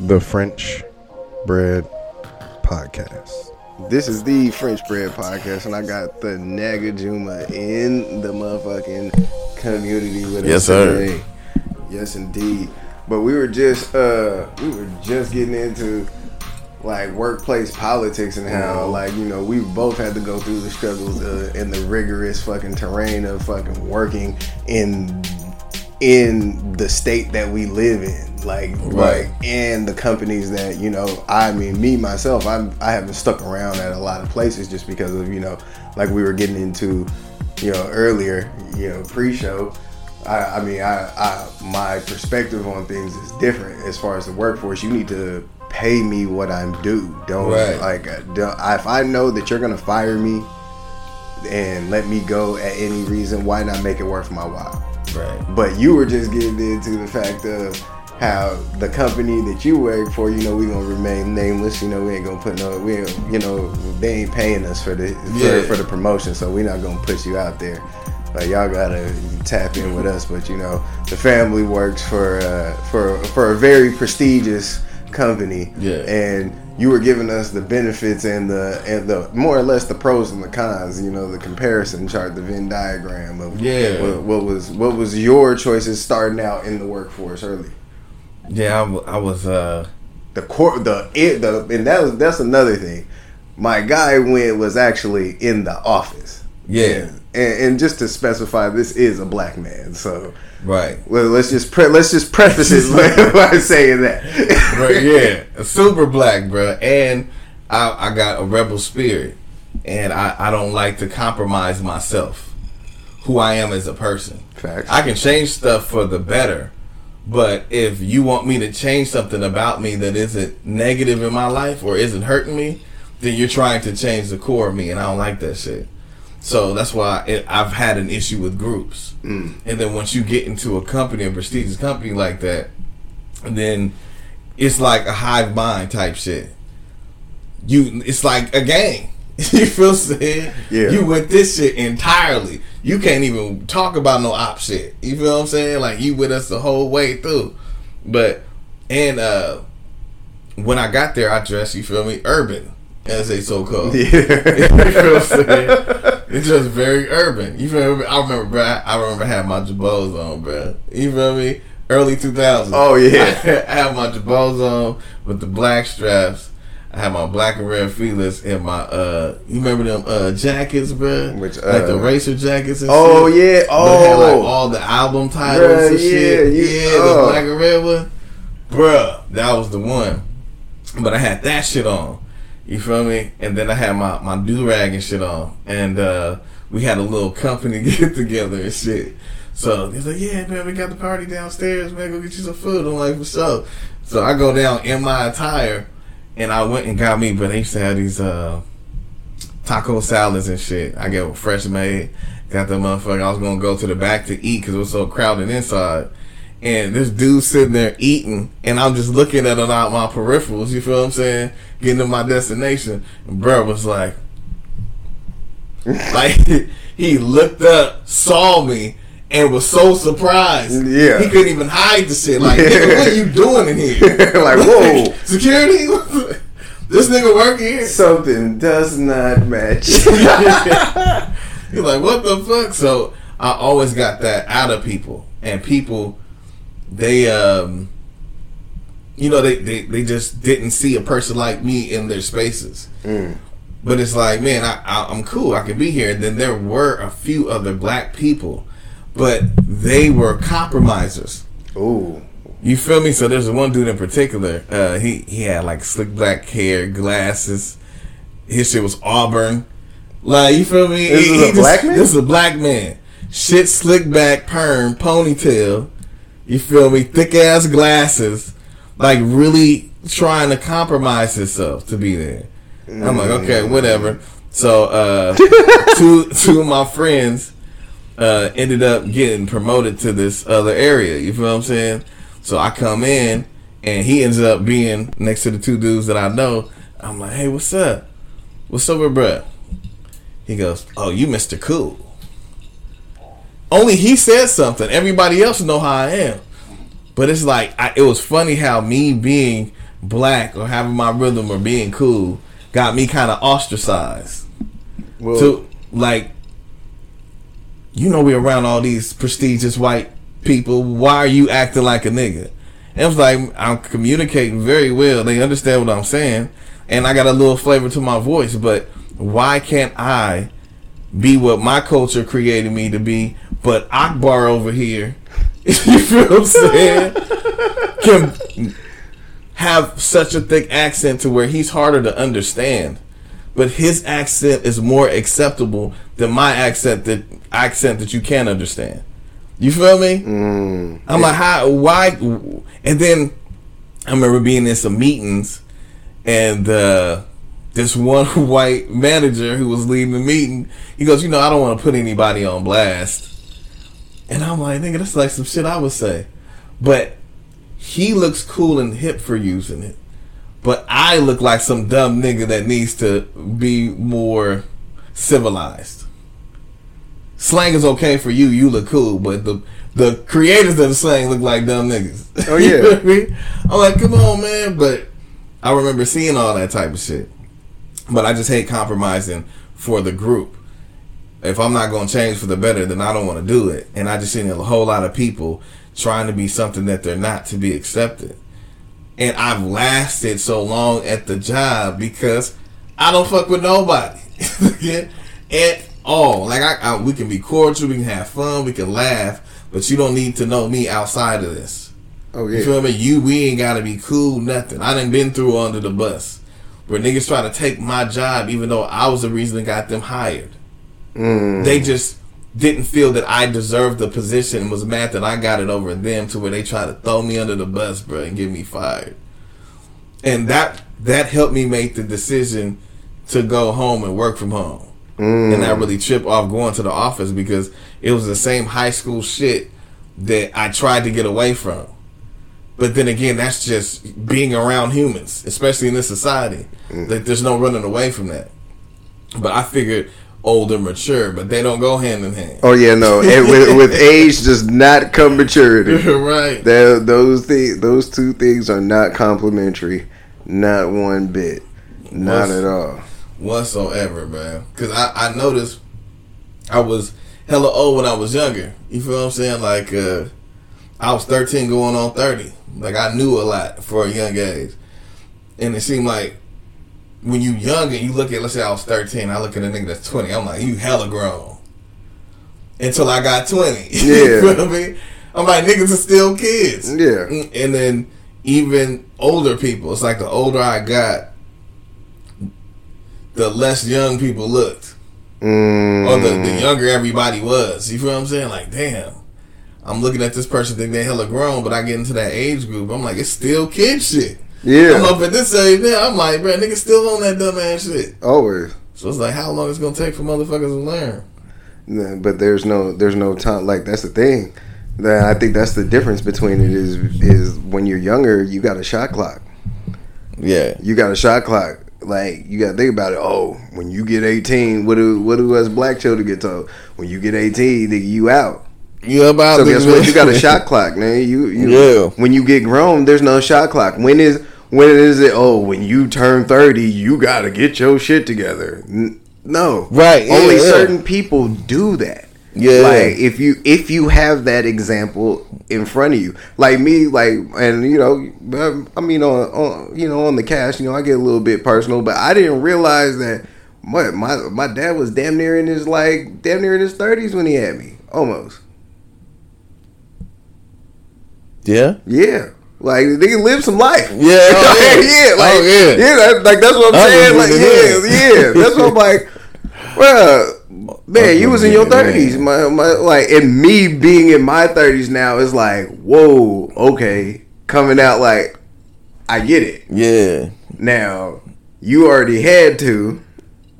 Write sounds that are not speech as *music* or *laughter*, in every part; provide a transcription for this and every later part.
the French Bread Podcast. This is the French Bread Podcast, and I got the Nagajummah in the motherfucking community with Yes, us sir. today. Yes, indeed. But we were just uh we were just getting into like workplace politics and how like you know we've both had to go through the struggles uh, in the rigorous fucking terrain of fucking working in in the state that we live in like Right. like and the companies that you know i mean me myself i'm i haven't stuck around at a lot of places just because of you know like we were getting into you know earlier you know pre-show i i mean i i my perspective on things is different as far as the workforce you need to pay me what i'm due don't Right. like uh, don't, if i know that you're gonna fire me and let me go at any reason why not make it worth my while Right. but you were just getting into the fact of how the company that you work for, you know, we gonna remain nameless. You know, we ain't gonna put no, we, you know, they ain't paying us for the for, Yeah. for the promotion, so we not gonna put you out there. Like y'all gotta tap in with us, but you know, the family works for uh, for for a very prestigious company, Yeah. and you were giving us the benefits and the and the more or less the pros and the cons. You know, the comparison chart, the Venn diagram of Yeah. what, what was what was your choices starting out in the workforce early. Yeah, I, w- I was. uh The core, the it, the and that was that's another thing. My guy went was actually in the office. Yeah. And, and just to specify, this is a black man. So Right. well, let's just pre- let's just preface it *laughs* by, saying that. Right. Yeah. Super black, bro. And I, I got a rebel spirit, and I, I don't like to compromise myself, who I am as a person. Facts. I can change stuff for the better, but if you want me to change something about me that isn't negative in my life or isn't hurting me, then you're trying to change the core of me, and I don't like that shit. So that's why it, I've had an issue with groups. And then once you get into a company, a prestigious company like that, then it's like a hive mind type shit. You, it's like a gang. *laughs* you feel saying? Yeah. You with this shit entirely. You can't even talk about no op shit. You feel what I'm saying? Like you with us the whole way through. But and uh when I got there, I dressed. You feel me? Urban, as they so called. *laughs* you feel what I'm saying? It's just very urban. You feel me? I remember, bro. I remember having my jabos on, bro. You feel me? Early 2000s. Oh, yeah. *laughs* I had my jabos on with the black straps. I had my black and red feelers and my uh. You remember them uh jackets, bro? Which, like the uh, racer jackets and Oh, shit. yeah. But had like Oh. all the album titles Bruh, and shit. yeah, Yeah, you- the oh. black and red one. Bruh, that was the one. But I had that shit on. You feel me? And then I had my, my do rag and shit on. And uh, we had a little company *laughs* get together and shit. So he's like, Yeah, man, we got the party downstairs, man, go get you some food. I'm like, "What's up?" So I go down in my attire and I went and got me, but they used to have these uh taco salads and shit. I get fresh made. Got the motherfucker. I was gonna go to the back to eat because it was so crowded inside. And this dude sitting there eating, and I'm just looking at it out my peripherals. You feel what I'm saying? Getting to my destination. And bro was like, like *laughs* he looked up, saw me, and was so surprised. Yeah. he couldn't even hide the shit. Like, nigga, what are *laughs* you doing in here? *laughs* like whoa, security. this nigga work here. something does not match. You're like, what the fuck? So I always got that out of people, and people, they, um, you know, they, they, they just didn't see a person like me in their spaces. But it's like, man, I, I, I'm cool. I can be here. And then there were a few other black people, but they were compromisers. Ooh, You feel me? So there's one dude in particular. Uh, he he had like slick black hair, glasses. His shit was auburn. Like you feel me? This He- is he a black man? This is a black man. Shit, slick back, perm, ponytail. You feel me? Thick ass glasses. Like really trying to compromise himself to be there. I'm like, okay, whatever. So uh, *laughs* two two of my friends uh, ended up getting promoted to this other area. You feel what I'm saying? So I come in and he ends up being next to the two dudes that I know. I'm like, hey, what's up? What's up, with bruh? He goes, oh, you Mr. Cool. Only he said something. Everybody else know how I am. But it's like I, it was funny how me being black or having my rhythm or being cool got me kind of ostracized. Well, to like, you know, we're around all these prestigious white people. Why are you acting like a nigga? And it's like I'm communicating very well. They understand what I'm saying, and I got a little flavor to my voice. But why can't I be what my culture created me to be? But Akbar over here, *laughs* you feel what I'm saying? Can have such a thick accent to where he's harder to understand but his accent is more acceptable than my accent that accent that you can't understand. You feel me? mm, I'm like, how? Why? And then I remember being in some meetings, and uh, this one *laughs* white manager who was leading the meeting, he goes, "You know, I don't want to put anybody on blast." And I'm like, "Nigga, that's like some shit I would say," but he looks cool and hip for using it. But I look like some dumb nigga that needs to be more civilized. Slang is okay for you, you look cool, but the the creators of the slang look like dumb niggas. Oh, *laughs* You yeah. know I mean? I'm like, come on, man. But I remember seeing all that type of shit. But I just hate compromising for the group. If I'm not going to change for the better, then I don't want to do it. And I just seen a whole lot of people trying to be something that they're not to be accepted. And I've lasted so long at the job because I don't fuck with nobody *laughs* at all. Like I, I, we can be cordial, we can have fun, we can laugh, but you don't need to know me outside of this. oh You yeah, feel me? You we ain't gotta be cool, nothing. I done been through under the bus. Where niggas try to take my job even though I was the reason that got them hired. Mm, They just didn't feel that I deserved the position and was mad that I got it over them to where they tried to throw me under the bus, bro, and get me fired. And that that helped me make the decision to go home and work from home. mm, And I really trip off going to the office because it was the same high school shit that I tried to get away from. But then again, that's just being around humans, especially in this society. Like there's no running away from that. But I figured older, mature, but they don't go hand in hand. oh yeah, no. And with, with *laughs* age does not come maturity. *laughs* right. That those things, those two things are not complementary, not one bit, not What's- at all. whatsoever, man. Because I, I noticed I was hella old when I was younger. You feel what I'm saying? Like, uh, I was 13 going on 30. Like, I knew a lot for a young age. And it seemed like when you young and you look at, let's say I was 13, I look at a nigga that's 20, I'm like, you hella grown. Until I got 20. Yeah. *laughs* you feel me? I'm like, niggas are still kids. Yeah. Mm, And then even older people, it's like the older I got, the less young people looked, Mm, or the, the younger everybody was. You feel what I'm saying? Like, damn, I'm looking at this person, think they hella grown, but I get into that age group, I'm like, it's still kid shit. I'm up at this age now. I'm like, bro, niggas still on that dumb ass shit. always. So it's like, how long it's gonna take for motherfuckers to learn? But there's no, there's no time. Like that's the thing. That I think that's the difference between it is is when you're younger, you got a shot clock. Yeah, You got a shot clock. Like you got to think about it. Oh, when you get 18, what do what do us black children get told? When you get 18, nigga, you out. You about So to guess what? You got a *laughs* shot clock, man. You, you Yeah. When you get grown, there's no shot clock. When is when is it? Oh, when you turn 30, you got to get your shit together. No, Right, Only yeah. certain people do that. Yeah. Like if you if you have that example in front of you, like me, like and you know, um, I mean on, on you know on the cash, you know, I get a little bit personal, but I didn't realize that my my my dad was damn near in his like damn near in his thirties when he had me, almost. Yeah, Yeah. Like they nigga live some life. *laughs* Yeah. Oh, *laughs* yeah, like Oh, yeah. yeah, that, like that's what I'm saying. Like yeah, yeah. That's what I'm like. Well, man, you was in your thirties. My my like and me being in my thirties now is like, whoa, okay. Coming out like I get it. yeah, Now, you already had to.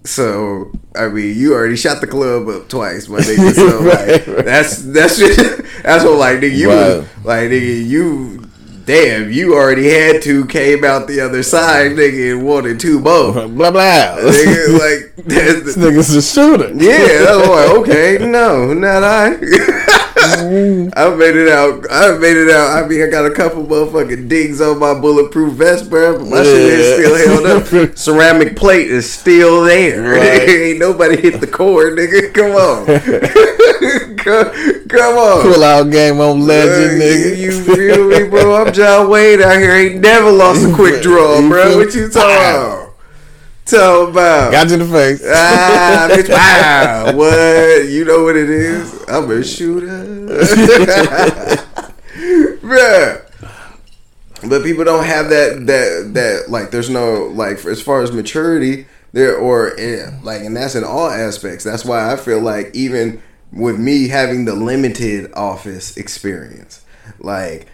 So I mean, you already shot the club up twice, my nigga. *laughs* So Right, like, right. that's that's *laughs* that's what like nigga you Right. like nigga you damn you already had to came out the other side nigga and wanted two both. blah blah. nigga, like *laughs* this nigga's a shooter. yeah, that's like okay, no, not I. I made it out. I made it out. I mean, I got a couple motherfucking dings on my bulletproof vest, bro. But my shit is still held up. *laughs* Ceramic plate is still there. Right. *laughs* Ain't nobody hit the cord, nigga. *laughs* Come on. come, come on. Pull out game on legend, Uh, nigga. You, you feel me, bro? I'm John Wayne out here. Ain't never lost a quick draw, bro. What you talking about? Talking about? Got you in the face. Ah, bitch, *laughs* wow. What? You know what it is? I'm a shooter. *laughs* Bruh. But people don't have that that that like there's no like as far as maturity there or eh, like and that's in all aspects. That's why I feel like even with me having the limited office experience, like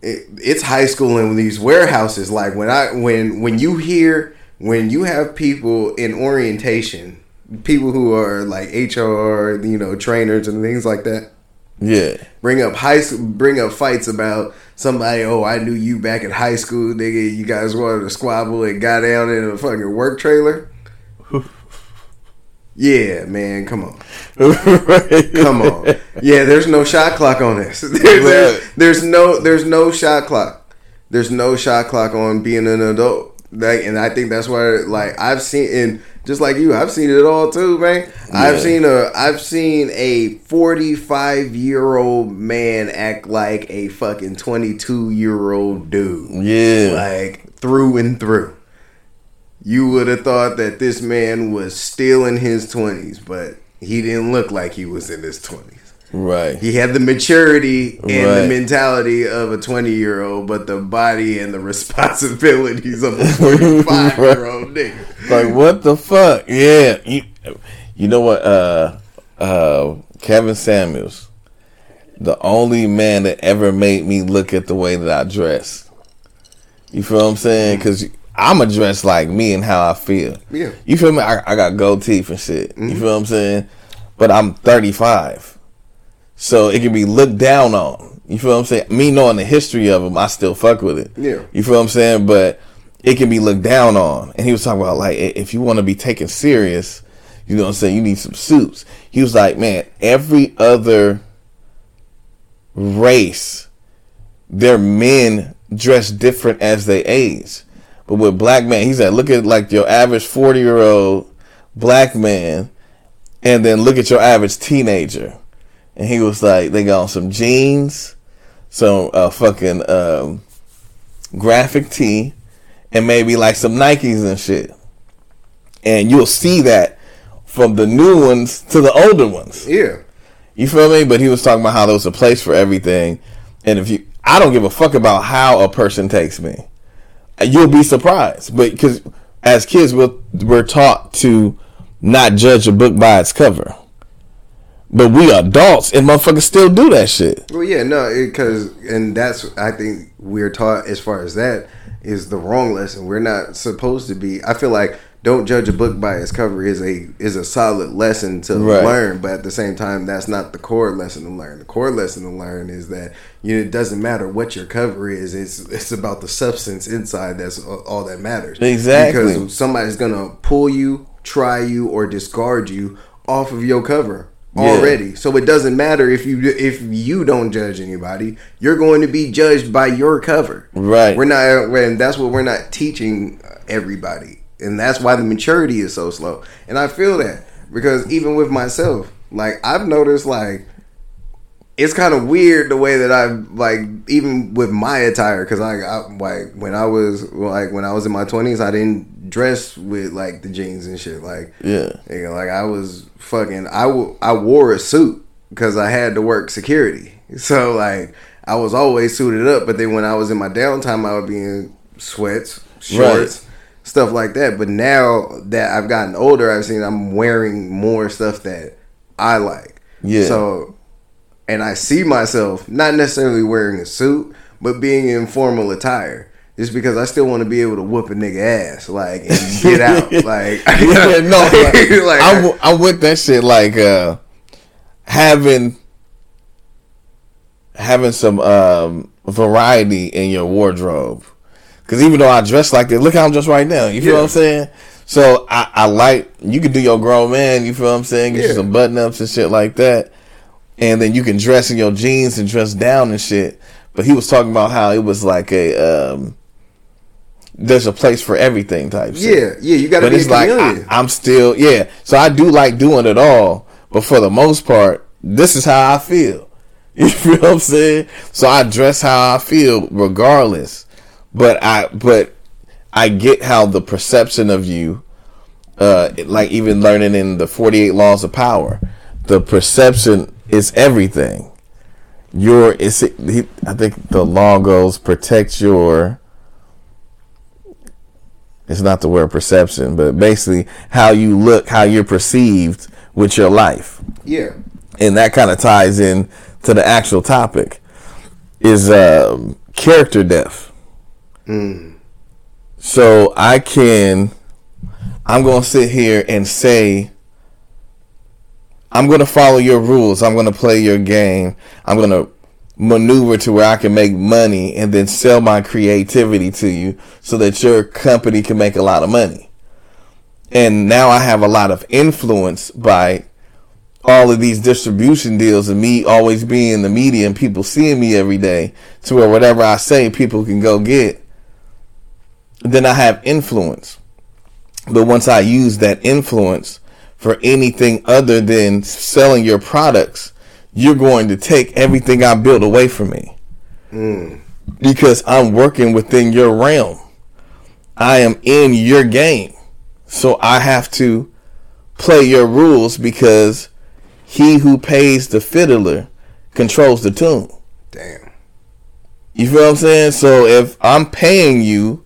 it, it's high school in these warehouses. Like when I when when you hear when you have people in orientation, people who are like HR, you know, trainers and things like that, Yeah. bring up high school, bring up fights about somebody. Oh, I knew you back in high school, nigga. You guys wanted to squabble and got down in a fucking work trailer. *laughs* Yeah, man, come on. *laughs* Come on. Yeah, there's no shot clock on this. *laughs* There's, there's no there's no shot clock. There's no shot clock on being an adult. Like, and I think that's why like I've seen and just like you, I've seen it all too, man. I've seen a I've seen a 45 year old man act like a fucking 22 year old dude Yeah. like through and through. You would have thought that this man was still in his twenties, but he didn't look like he was in his twenties. Right. He had the maturity and the mentality of a twenty year old, but the body and the *laughs* responsibilities of a forty five year old *laughs* nigga. Like what the fuck? Yeah. You, you know what? Uh, uh, Kevin Samuels, the only man that ever made me look at the way that I dress. You feel what I'm saying? Because I'm a dress like me and how I feel. Yeah. You feel me? I, I got gold teeth and shit. You feel what I'm saying? But I'm 35. So it can be looked down on. You feel what I'm saying? Me knowing the history of him, I still fuck with it. Yeah. You feel what I'm saying? But it can be looked down on. And he was talking about like if you want to be taken serious, you know what I'm saying, you need some suits. He was like, man, every other race, their men dress different as they age. But with black men, he said, look at like your average 40 year old black man and then look at your average teenager. And he was like, they got some jeans, some uh, fucking um, graphic tee, and maybe like some Nikes and shit. And you'll see that from the new ones to the older ones. Yeah. You feel me? But he was talking about how there was a place for everything. And if you, I don't give a fuck about how a person takes me. You'll be surprised. But because as kids, we're, we're taught to not judge a book by its cover. But we adults and motherfuckers still do that shit. Well, yeah, no, because and that's I think we're taught as far as that is the wrong lesson. We're not supposed to be. I feel like don't judge a book by its cover is a is a solid lesson to Right. learn, but at the same time, that's not the core lesson to learn. The core lesson to learn is that you know, it doesn't matter what your cover is. It's it's about the substance inside. That's all, all that matters. Exactly. because somebody's gonna pull you, try you, or discard you off of your cover Yeah. already. So it doesn't matter if you if you don't judge anybody. You're going to be judged by your cover. Right. We're not, and that's what we're not teaching everybody, and that's why the maturity is so slow. And I feel that because even with myself, like I've noticed, like it's kind of weird the way that I like even with my attire because I, I like when I was like when I was in my twenties, I didn't dress with like the jeans and shit. Like Yeah. you know, like I was fucking. I, w- I wore a suit because I had to work security. So like I was always suited up. But then when I was in my downtime, I would be in sweats, shorts, stuff like that. But now that I've gotten older, I've seen I'm wearing more stuff that I like. Yeah. So, and I see myself not necessarily wearing a suit, but being in formal attire. Just because I still want to be able to whoop a nigga ass, like and *laughs* get out, like *laughs* yeah, no, *laughs* like, like, I'm, w- I'm with that shit. Like uh, having having some um, variety in your wardrobe. Because even though I dress like this, look how I'm dressed right now. You feel Yeah. what I'm saying? So I, I like you can do your grown man. You feel what I'm saying? Get you some button ups and shit like that. and then you can dress in your jeans and dress down and shit. But he was talking about how it was like a um, there's a place for everything type. Shit. Yeah, yeah, you got to But be it's like. I, I'm still yeah. So I do like doing it all, but for the most part, this is how I feel. *laughs* You feel what I'm saying? So I dress how I feel regardless. But I but I get how the perception of you, uh, like even learning in the 48 laws of power, the perception is everything. Your is it, he, I think the law goes protect your it's not the word perception, but basically how you look, how you're perceived with your life. yeah, And that kind of ties in to the actual topic is um, character death. So I can, I'm going to sit here and say, I'm going to follow your rules. I'm going to play your game. I'm going to maneuver to where I can make money and then sell my creativity to you so that your company can make a lot of money. And now I have a lot of influence by all of these distribution deals and me always being in the media and people seeing me every day to where whatever I say people can go get. Then I have influence. But once I use that influence for anything other than selling your products, you're going to take everything I built away from me. Because I'm working within your realm. I am in your game. So I have to play your rules because he who pays the fiddler controls the tune. damn. You feel what I'm saying? So if I'm paying you,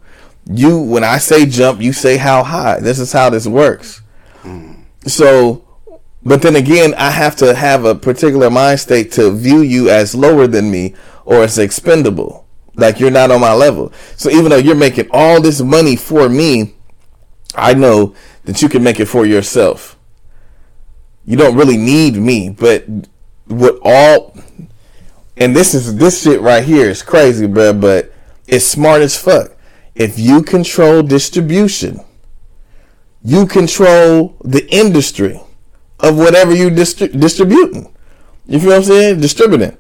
you when I say jump, you say how high. This is how this works. Mm. So, but then again, I have to have a particular mind state to view you as lower than me or as expendable. Like you're not on my level. So even though you're making all this money for me, I know that you can make it for yourself. You don't really need me, but what all and this is this shit right here is crazy, bro, but it's smart as fuck. If you control distribution, you control the industry of whatever you distri- distributing. You feel what I'm saying? Distributing.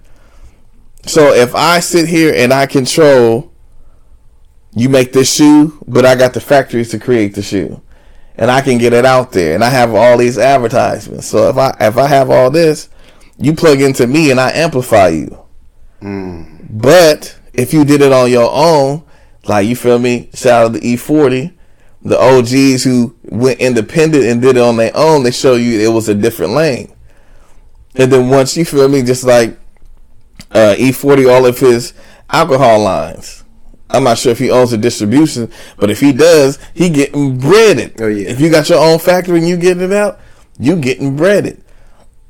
So if I sit here and I control, you make this shoe, but I got the factories to create the shoe, and I can get it out there, and I have all these advertisements. So if I if I have all this, you plug into me and I amplify you. Mm. But if you did it on your own, like you feel me, shout out to E40, the OGs who went independent and did it on their own, they show you it was a different lane. And then once you feel me, just like uh, E40, all of his alcohol lines. I'm not sure if he owns the distribution, but if he does, he getting breaded. Oh, yeah. If you got your own factory and you getting it out, you getting breaded.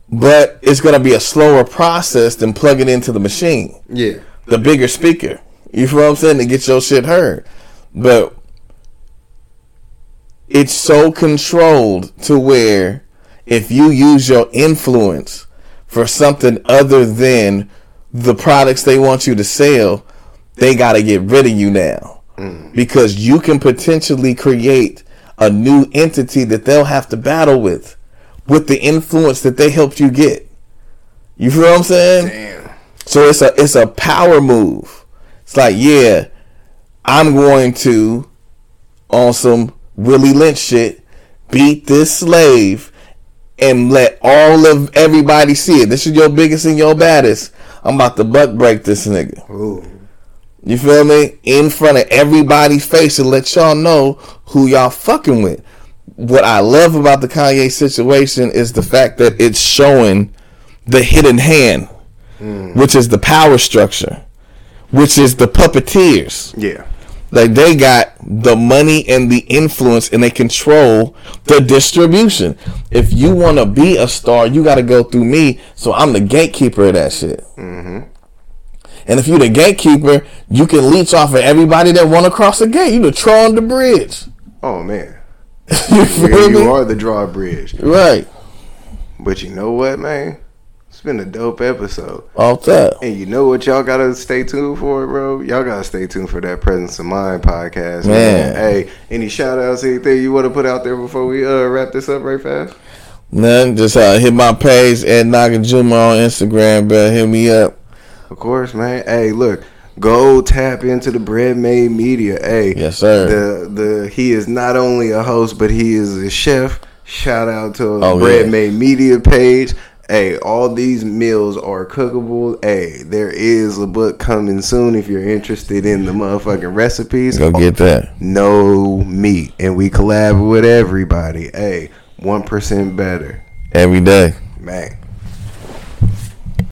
But it's gonna be a slower process than plugging into the machine Yeah, the bigger speaker. You feel what I'm saying? To get your shit heard. But it's so controlled to where if you use your influence for something other than the products they want you to sell, they got to get rid of you now. Mm. Because you can potentially create a new entity that they'll have to battle with with the influence that they helped you get. You feel what I'm saying? damn. So it's a it's a power move. It's like, yeah, I'm going to on some Willie Lynch shit, beat this slave and let all of everybody see it. This is your biggest and your baddest. I'm about to butt break this nigga. Ooh, You feel me? In front of everybody's face and let y'all know who y'all fucking with. What I love about the Kanye situation is the fact that it's showing the hidden hand, hmm. which is the power structure, which is the puppeteers. yeah, Like they got the money and the influence and they control the distribution. If you want to be a star, you got to go through me. So I'm the gatekeeper of that shit. Mm-hmm. And if you're the gatekeeper, you can leech off of everybody that want to cross the gate. You the troll on the bridge. Oh man, *laughs* you you, you are the drawbridge. Right. But you know what, man? Been a dope episode. All that. And you know what y'all gotta stay tuned for, bro? Y'all gotta stay tuned for that Presence of Mind podcast. Man. Hey, any shout outs, anything you wanna put out there before we uh wrap this up right fast? None. Just uh, hit my page at Nagajummah on Instagram, bro. Hit me up. Of course, man. Hey, look, go tap into the Bread Made Media. Hey, Yes, sir. The the he is not only a host, but he is a chef. Shout out to the Oh, Bread yeah. Made Media page. Hey, all these meals are cookable. Hey, there is a book coming soon if you're interested in the motherfucking recipes. Go get oh, that. no meat, and we collab with everybody. Hey, one percent better, Every day. man.